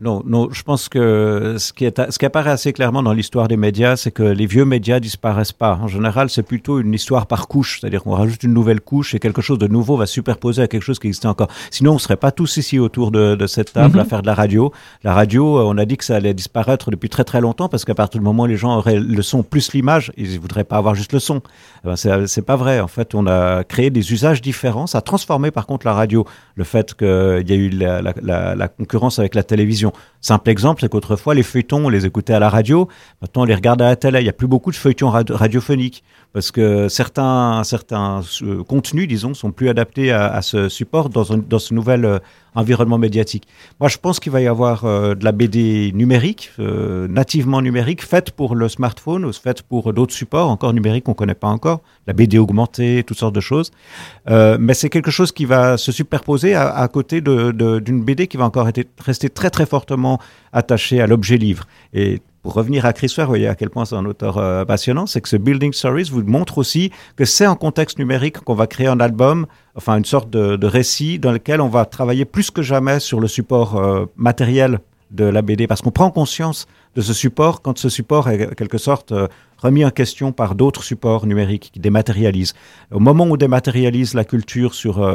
Non, non, je pense que ce qui, est, ce qui apparaît assez clairement dans l'histoire des médias, c'est que les vieux médias disparaissent pas. En général, c'est plutôt une histoire par couche, c'est-à-dire qu'on rajoute une nouvelle couche et quelque chose de nouveau va superposer à quelque chose qui existait encore. Sinon, on serait pas tous ici autour de, de cette table Mhm. à faire de la radio. La radio, euh, on a dit que ça allait disparaître depuis très très longtemps parce qu'à partir du moment où les gens auraient le son plus l'image, ils voudraient pas avoir juste le son. Eh ben, c'est c'est pas vrai. En fait, on a créé des usages différents. Ça a transformé par contre la radio. Le fait qu'il y a eu la, la, la, la concurrence avec la télévision. Simple exemple, c'est qu'autrefois, les feuilletons, on les écoutait à la radio. Maintenant, on les regarde à la télé. Il n'y a plus beaucoup de feuilletons rad- radiophoniques parce que certains, certains euh, contenus, disons, sont plus adaptés à, ce support dans, dans ce nouvel euh, environnement médiatique. Moi, je pense qu'il va y avoir euh, de la BD numérique, nativement numérique, faite pour le smartphone faite pour d'autres supports encore numériques qu'on ne connaît pas encore, la BD augmentée, toutes sortes de choses. Mais c'est quelque chose qui va se superposer à, côté de- de- d'une BD qui va encore rester très très fortement attachée à l'objet livre. Et pour revenir à Chris Ware, vous voyez à quel point c'est un auteur euh, passionnant, c'est que ce Building Stories vous montre aussi que c'est en contexte numérique qu'on va créer un album, enfin une sorte de, récit dans lequel on va travailler plus que jamais sur le support euh, matériel de la BD, parce qu'on prend conscience de ce support quand ce support est en quelque sorte euh, remis en question par d'autres supports numériques qui dématérialisent. Au moment où on dématérialise la culture sur,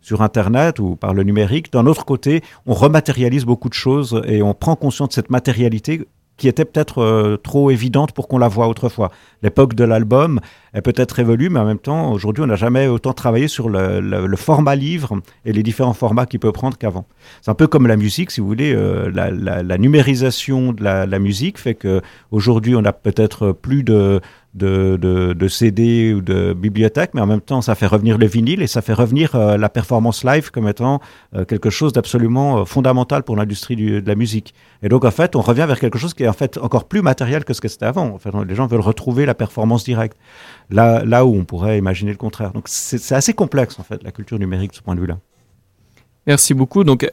sur Internet ou par le numérique, d'un autre côté, on rematérialise beaucoup de choses et on prend conscience de cette matérialité qui était peut-être euh, trop évidente pour qu'on la voie autrefois. L'époque de l'album est peut-être évolue, mais en même temps, aujourd'hui, on n'a jamais autant travaillé sur le, format livre et les différents formats qu'il peut prendre qu'avant. C'est un peu comme la musique, si vous voulez, euh, la, numérisation de la, la musique fait que aujourd'hui, on a peut-être plus de de, de, de CD ou de bibliothèque, mais en même temps, ça fait revenir le vinyle et ça fait revenir euh, la performance live comme étant euh, quelque chose d'absolument euh, fondamental pour l'industrie du- de la musique. Et donc, en fait, on revient vers quelque chose qui est en fait encore plus matériel que ce que c'était avant. En fait, les gens veulent retrouver la performance directe, là, là où on pourrait imaginer le contraire. Donc, c'est assez complexe, en fait, la culture numérique de ce point de vue-là. Merci beaucoup. Donc,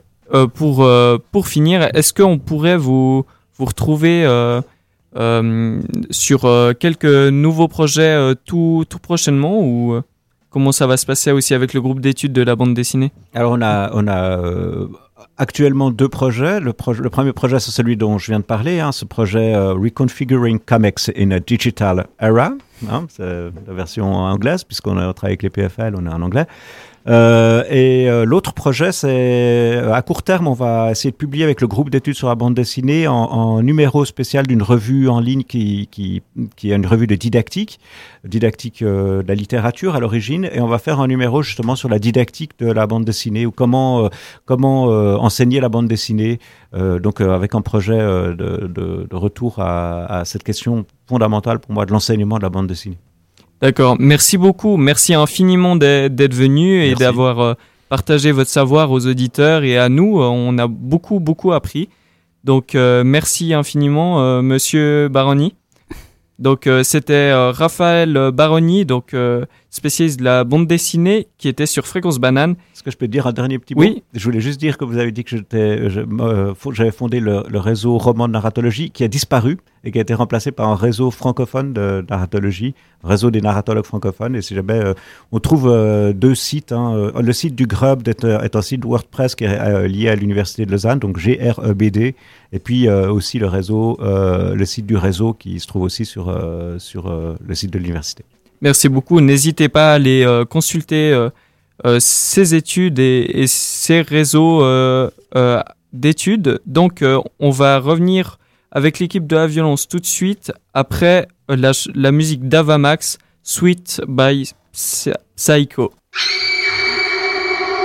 pour, pour finir, est-ce qu'on pourrait vous, vous retrouver sur euh, quelques nouveaux projets euh, tout, prochainement ou euh, comment ça va se passer aussi avec le groupe d'études de la bande dessinée? Alors on a, on a euh, actuellement deux projets. Le, premier projet, c'est celui dont je viens de parler, hein, ce projet euh, Reconfiguring Comics in a Digital Era. hein, c'est la version anglaise, puisqu'on a travaillé avec les PFL, on est en anglais. Euh, et euh, l'autre projet, c'est euh, à court terme, on va essayer de publier avec le groupe d'études sur la bande dessinée en, en numéro spécial d'une revue en ligne qui, qui, qui est une revue de didactique, didactique euh, de la littérature à l'origine, et on va faire un numéro justement sur la didactique de la bande dessinée ou comment euh, comment enseigner la bande dessinée, donc avec un projet de, de, de retour à, à cette question fondamentale pour moi de l'enseignement de la bande dessinée. D'accord. Merci beaucoup. Merci infiniment d'être venu et d'avoir euh, partagé votre savoir aux auditeurs et à nous. Euh, On a beaucoup, beaucoup appris. Donc, euh, merci infiniment, euh, monsieur Baroni. Donc, euh, c'était euh, Raphaël Baroni, donc euh, spécialiste de la bande dessinée, qui était sur Fréquence Banane. Est-ce que je peux dire un dernier petit mot? Oui. Je voulais juste dire que vous avez dit que euh, j'avais fondé le, le réseau roman de narratologie qui a disparu et qui a été remplacé par un réseau francophone de narratologie, réseau des narratologues francophones. Et si jamais euh, on trouve euh, deux sites, hein, le site du Grub est, est un site WordPress qui est euh, lié à l'université de Lausanne, donc GREBD, et puis aussi le réseau, le site du réseau qui se trouve aussi sur sur le site de l'université. Merci beaucoup. N'hésitez pas à aller euh, consulter euh, euh, ces études et, et ces réseaux d'études. Donc, on va revenir avec l'équipe de la violence tout de suite après la, musique d'Avamax, Sweet by Psy- Psycho.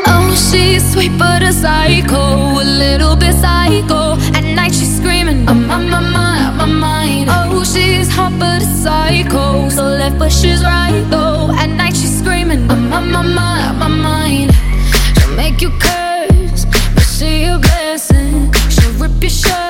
Oh, she's sweet but a psycho, a little bit psycho. At night she's screaming, hot but a psycho, so left but she's right though. At night she's screaming, I'm on my mind, my mind. She'll make you curse, but she a blessing. She'll rip your shirt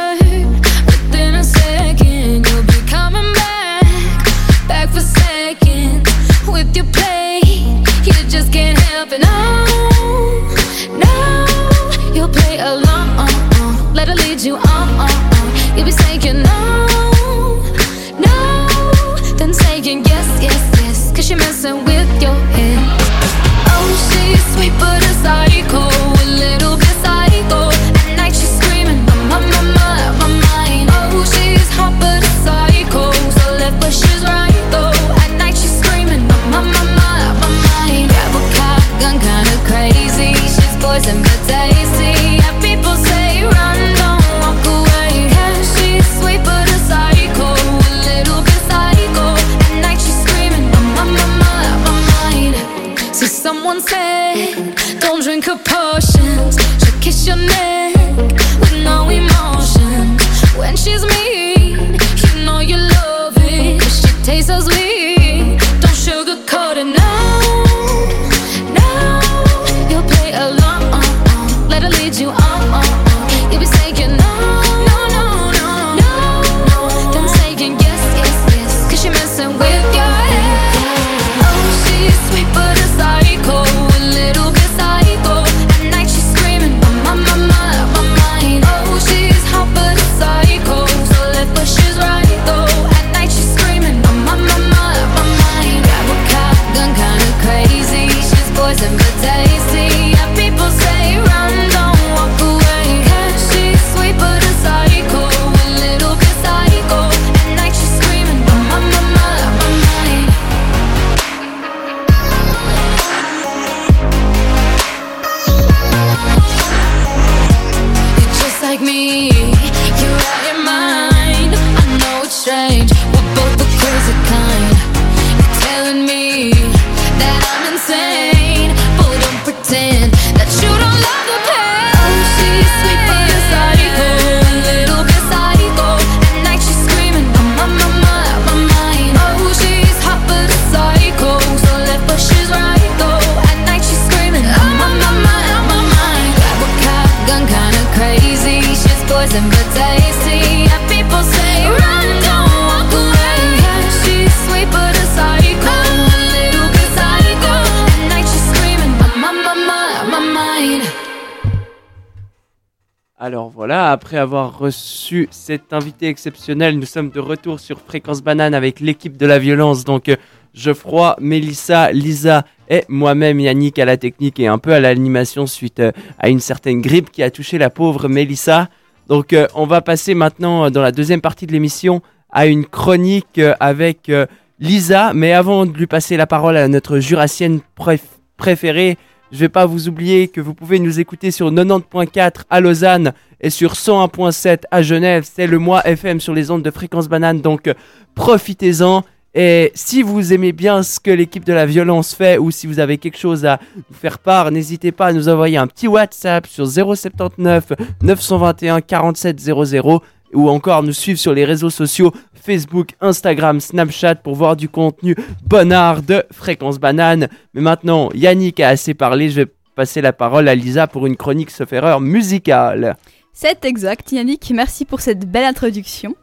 après avoir reçu cet invité exceptionnel, nous sommes de retour sur Fréquence Banane avec l'équipe de la violence. Donc euh, Geoffroy, Mélissa, Lisa et moi-même Yannick à la technique et un peu à l'animation suite euh, à une certaine grippe qui a touché la pauvre Mélissa. Donc euh, on va passer maintenant dans la deuxième partie de l'émission à une chronique avec Lisa. Mais avant de lui passer la parole à notre jurassienne préf- préférée, je vais pas vous oublier que vous pouvez nous écouter sur 90.4 à Lausanne et sur 101.7 à Genève. C'est le mois FM sur les ondes de fréquence banane, donc euh, profitez-en. Et si vous aimez bien ce que l'équipe de la violence fait ou si vous avez quelque chose à nous faire part, n'hésitez pas à nous envoyer un petit WhatsApp sur 079 921 47 00 ou encore nous suivre sur les réseaux sociaux Facebook, Instagram, Snapchat pour voir du contenu bonnard de Fréquence Banane. Mais maintenant, Yannick a assez parlé, je vais passer la parole à Lisa pour une chronique sauf erreur musicale. C'est exact, Yannick, merci pour cette belle introduction.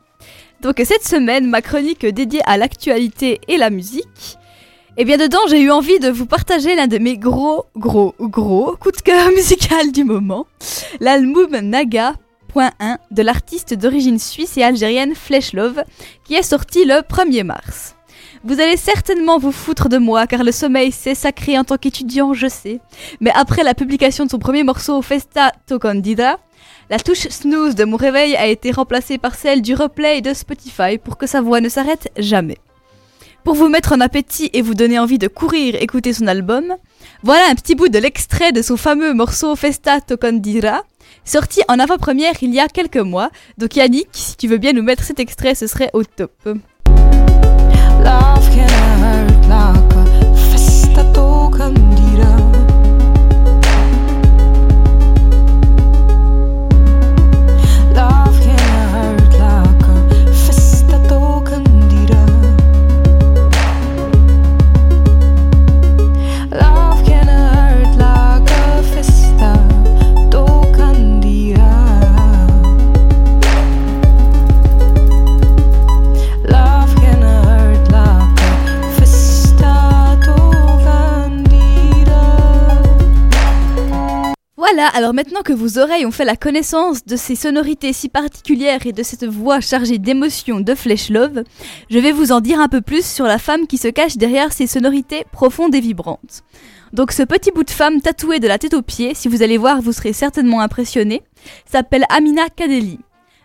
Donc cette semaine, ma chronique dédiée à l'actualité et la musique. Et bien dedans, j'ai eu envie de vous partager l'un de mes gros, gros, gros coups de cœur musical du moment. L'album Naga.1 de l'artiste d'origine suisse et algérienne Flesh Love, qui est sorti le 1er mars. Vous allez certainement vous foutre de moi car le sommeil c'est sacré en tant qu'étudiant, je sais. Mais après la publication de son premier morceau Festa Tocandida, la touche snooze de mon réveil a été remplacée par celle du replay de Spotify pour que sa voix ne s'arrête jamais. Pour vous mettre en appétit et vous donner envie de courir écouter son album, voilà un petit bout de l'extrait de son fameux morceau Festa Tocandira, sorti en avant-première il y a quelques mois. Donc Yannick, si tu veux bien nous mettre cet extrait, ce serait au top. Voilà, alors maintenant que vos oreilles ont fait la connaissance de ces sonorités si particulières et de cette voix chargée d'émotions de Flesh Love, je vais vous en dire un peu plus sur la femme qui se cache derrière ces sonorités profondes et vibrantes. Donc ce petit bout de femme tatoué de la tête aux pieds, si vous allez voir vous serez certainement impressionné, s'appelle Amina Kadeli.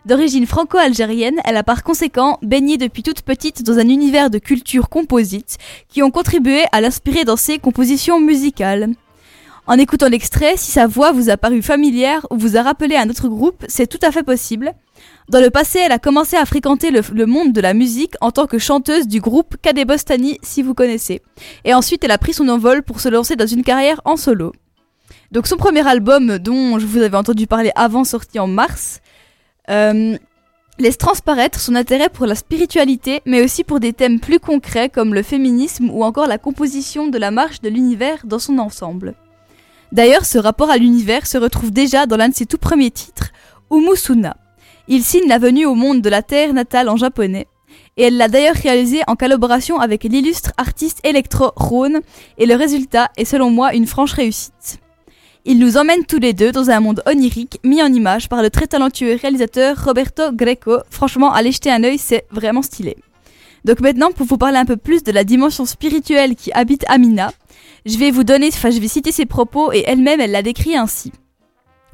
D'origine franco-algérienne, elle a par conséquent baigné depuis toute petite dans un univers de culture composite qui ont contribué à l'inspirer dans ses compositions musicales. En écoutant l'extrait, si sa voix vous a paru familière ou vous a rappelé un autre groupe, c'est tout à fait possible. Dans le passé, elle a commencé à fréquenter le, monde de la musique en tant que chanteuse du groupe Kade Bostani, si vous connaissez. Et ensuite, elle a pris son envol pour se lancer dans une carrière en solo. Donc son premier album, dont je vous avais entendu parler avant, sorti en mars, euh, laisse transparaître son intérêt pour la spiritualité, mais aussi pour des thèmes plus concrets comme le féminisme ou encore la composition de la marche de l'univers dans son ensemble. D'ailleurs, ce rapport à l'univers se retrouve déjà dans l'un de ses tout premiers titres, Umusuna. Il signe la venue au monde de la Terre natale en japonais, et elle l'a d'ailleurs réalisé en collaboration avec l'illustre artiste Electro Rhone, et le résultat est selon moi une franche réussite. Il nous emmène tous les deux dans un monde onirique mis en image par le très talentueux réalisateur Roberto Greco. Franchement, allez jeter un œil, c'est vraiment stylé. Donc maintenant, pour vous parler un peu plus de la dimension spirituelle qui habite Amina, je vais vous donner, enfin je vais citer ses propos et elle-même elle l'a décrit ainsi.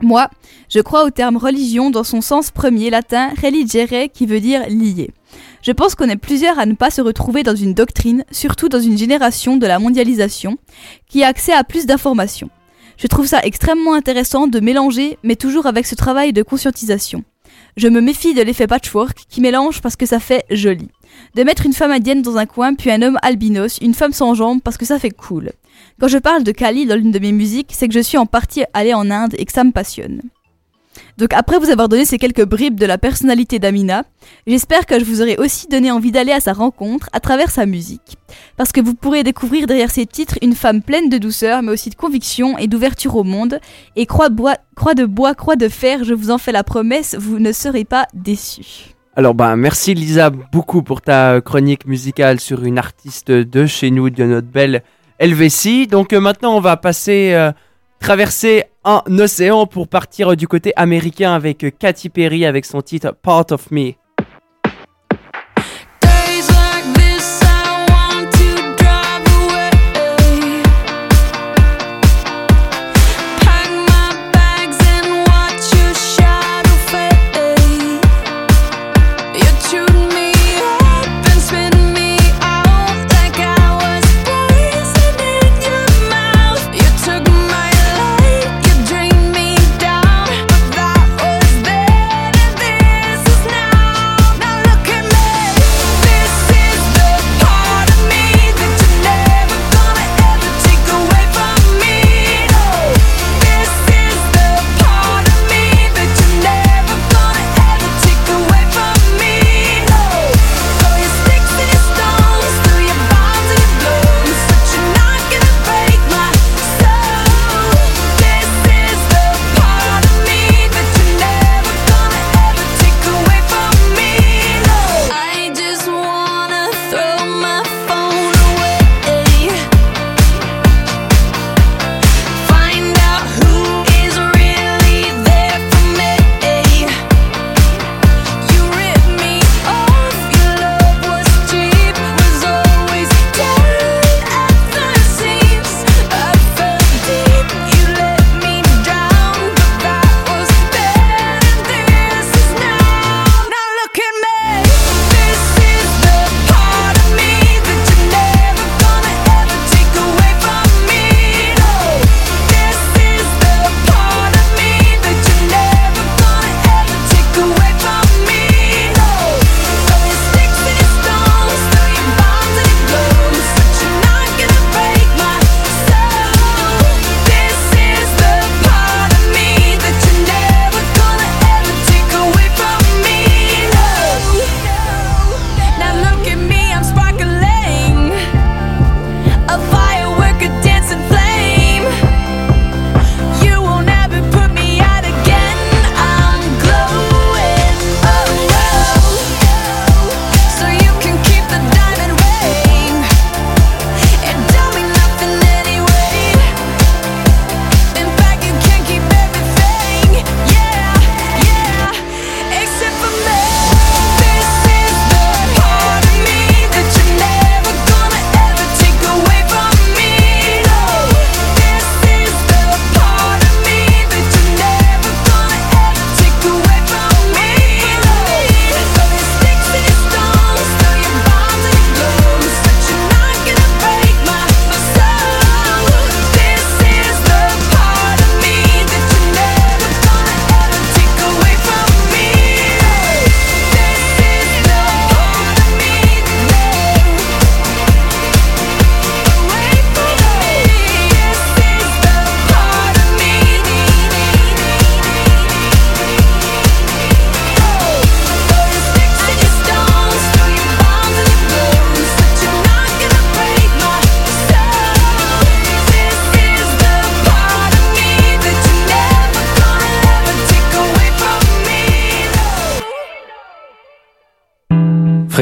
Moi, je crois au terme religion dans son sens premier latin religere qui veut dire lié. Je pense qu'on est plusieurs à ne pas se retrouver dans une doctrine, surtout dans une génération de la mondialisation, qui a accès à plus d'informations. Je trouve ça extrêmement intéressant de mélanger, mais toujours avec ce travail de conscientisation. Je me méfie de l'effet patchwork qui mélange parce que ça fait joli. De mettre une femme indienne dans un coin, puis un homme albinos, une femme sans jambes parce que ça fait cool. Quand je parle de Kali dans l'une de mes musiques, c'est que je suis en partie allée en Inde et que ça me passionne. Donc après vous avoir donné ces quelques bribes de la personnalité d'Amina, j'espère que je vous aurai aussi donné envie d'aller à sa rencontre à travers sa musique. Parce que vous pourrez découvrir derrière ses titres une femme pleine de douceur, mais aussi de conviction et d'ouverture au monde. Et croix, croix de bois, croix de fer, je vous en fais la promesse, vous ne serez pas déçus. Alors bah merci Lisa beaucoup pour ta chronique musicale sur une artiste de chez nous, de notre belle Helvétie. Donc euh, maintenant on va passer euh, traverser un océan pour partir du côté américain avec euh, Katy Perry avec son titre Part of Me.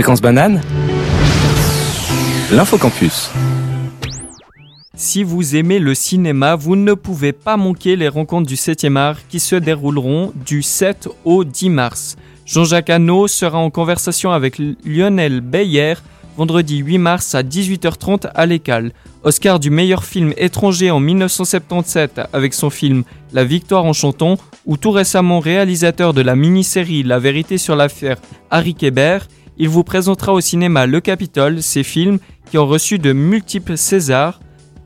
Banane L'infocampus. Si vous aimez le cinéma, vous ne pouvez pas manquer les rencontres du 7e art qui se dérouleront du 7 au 10 mars. Jean-Jacques Hano sera en conversation avec Lionel Bayer vendredi 8 mars à 18h30 à l'Écale. Oscar du meilleur film étranger en 1977 avec son film La victoire en chanton, ou tout récemment réalisateur de la mini-série La vérité sur l'affaire Harry Kéber, il vous présentera au cinéma Le Capitole, ses films qui ont reçu de multiples Césars.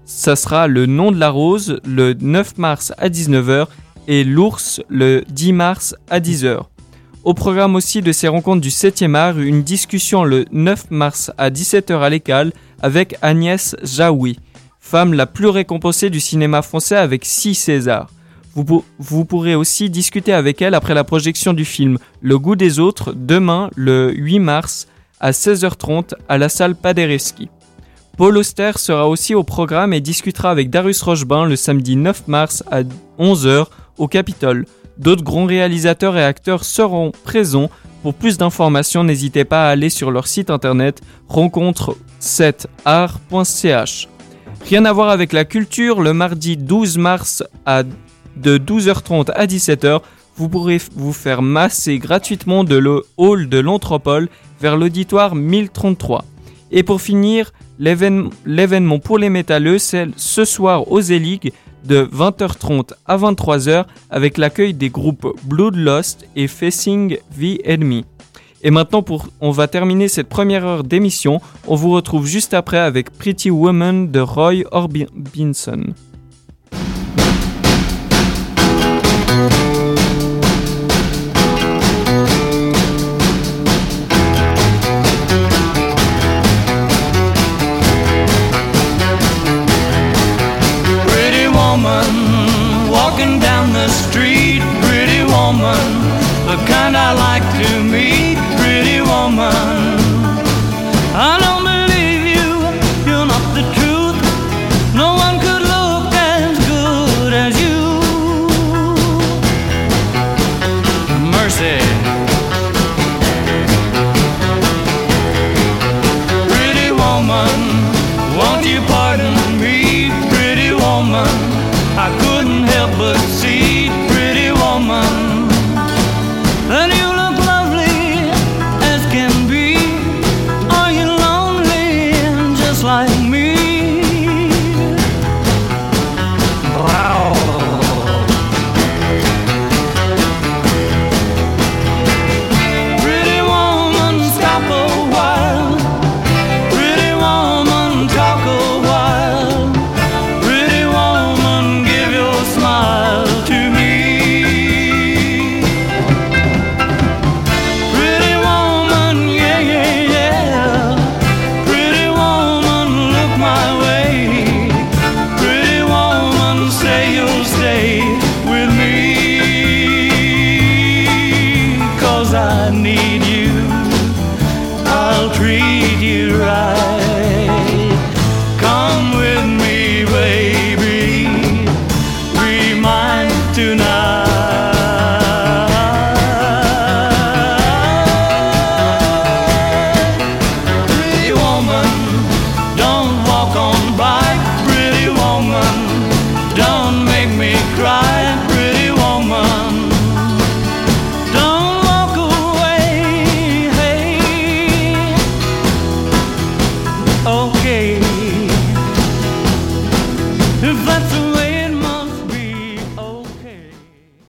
Ça sera Le nom de la rose le 9 mars à 19h et L'ours le 10 mars à 10h. Au programme aussi de ces rencontres du 7e art, une discussion le 9 mars à 17h à l'Écale avec Agnès Jaoui, femme la plus récompensée du cinéma français avec 6 Césars. Vous, pour- vous pourrez aussi discuter avec elle après la projection du film Le goût des autres demain le 8 mars à 16h30 à la salle Paderewski. Paul Auster sera aussi au programme et discutera avec Darius Rochebin le samedi 9 mars à 11h au Capitole. D'autres grands réalisateurs et acteurs seront présents. Pour plus d'informations, n'hésitez pas à aller sur leur site internet rencontre7art.ch. Rien à voir avec la culture, le mardi 12 mars à de 12h30 à 17h, vous pourrez vous faire masser gratuitement de le de l'Anthropole vers l'auditoire 1033. Et pour finir, l'événement pour les métalleux, c'est ce soir aux Zelig de 20h30 à 23h avec l'accueil des groupes Bloodlust et Facing the Enemy. Et maintenant, on va terminer cette première heure d'émission. On vous retrouve juste après avec Pretty Woman de Roy Orbison. Woman, the kind I like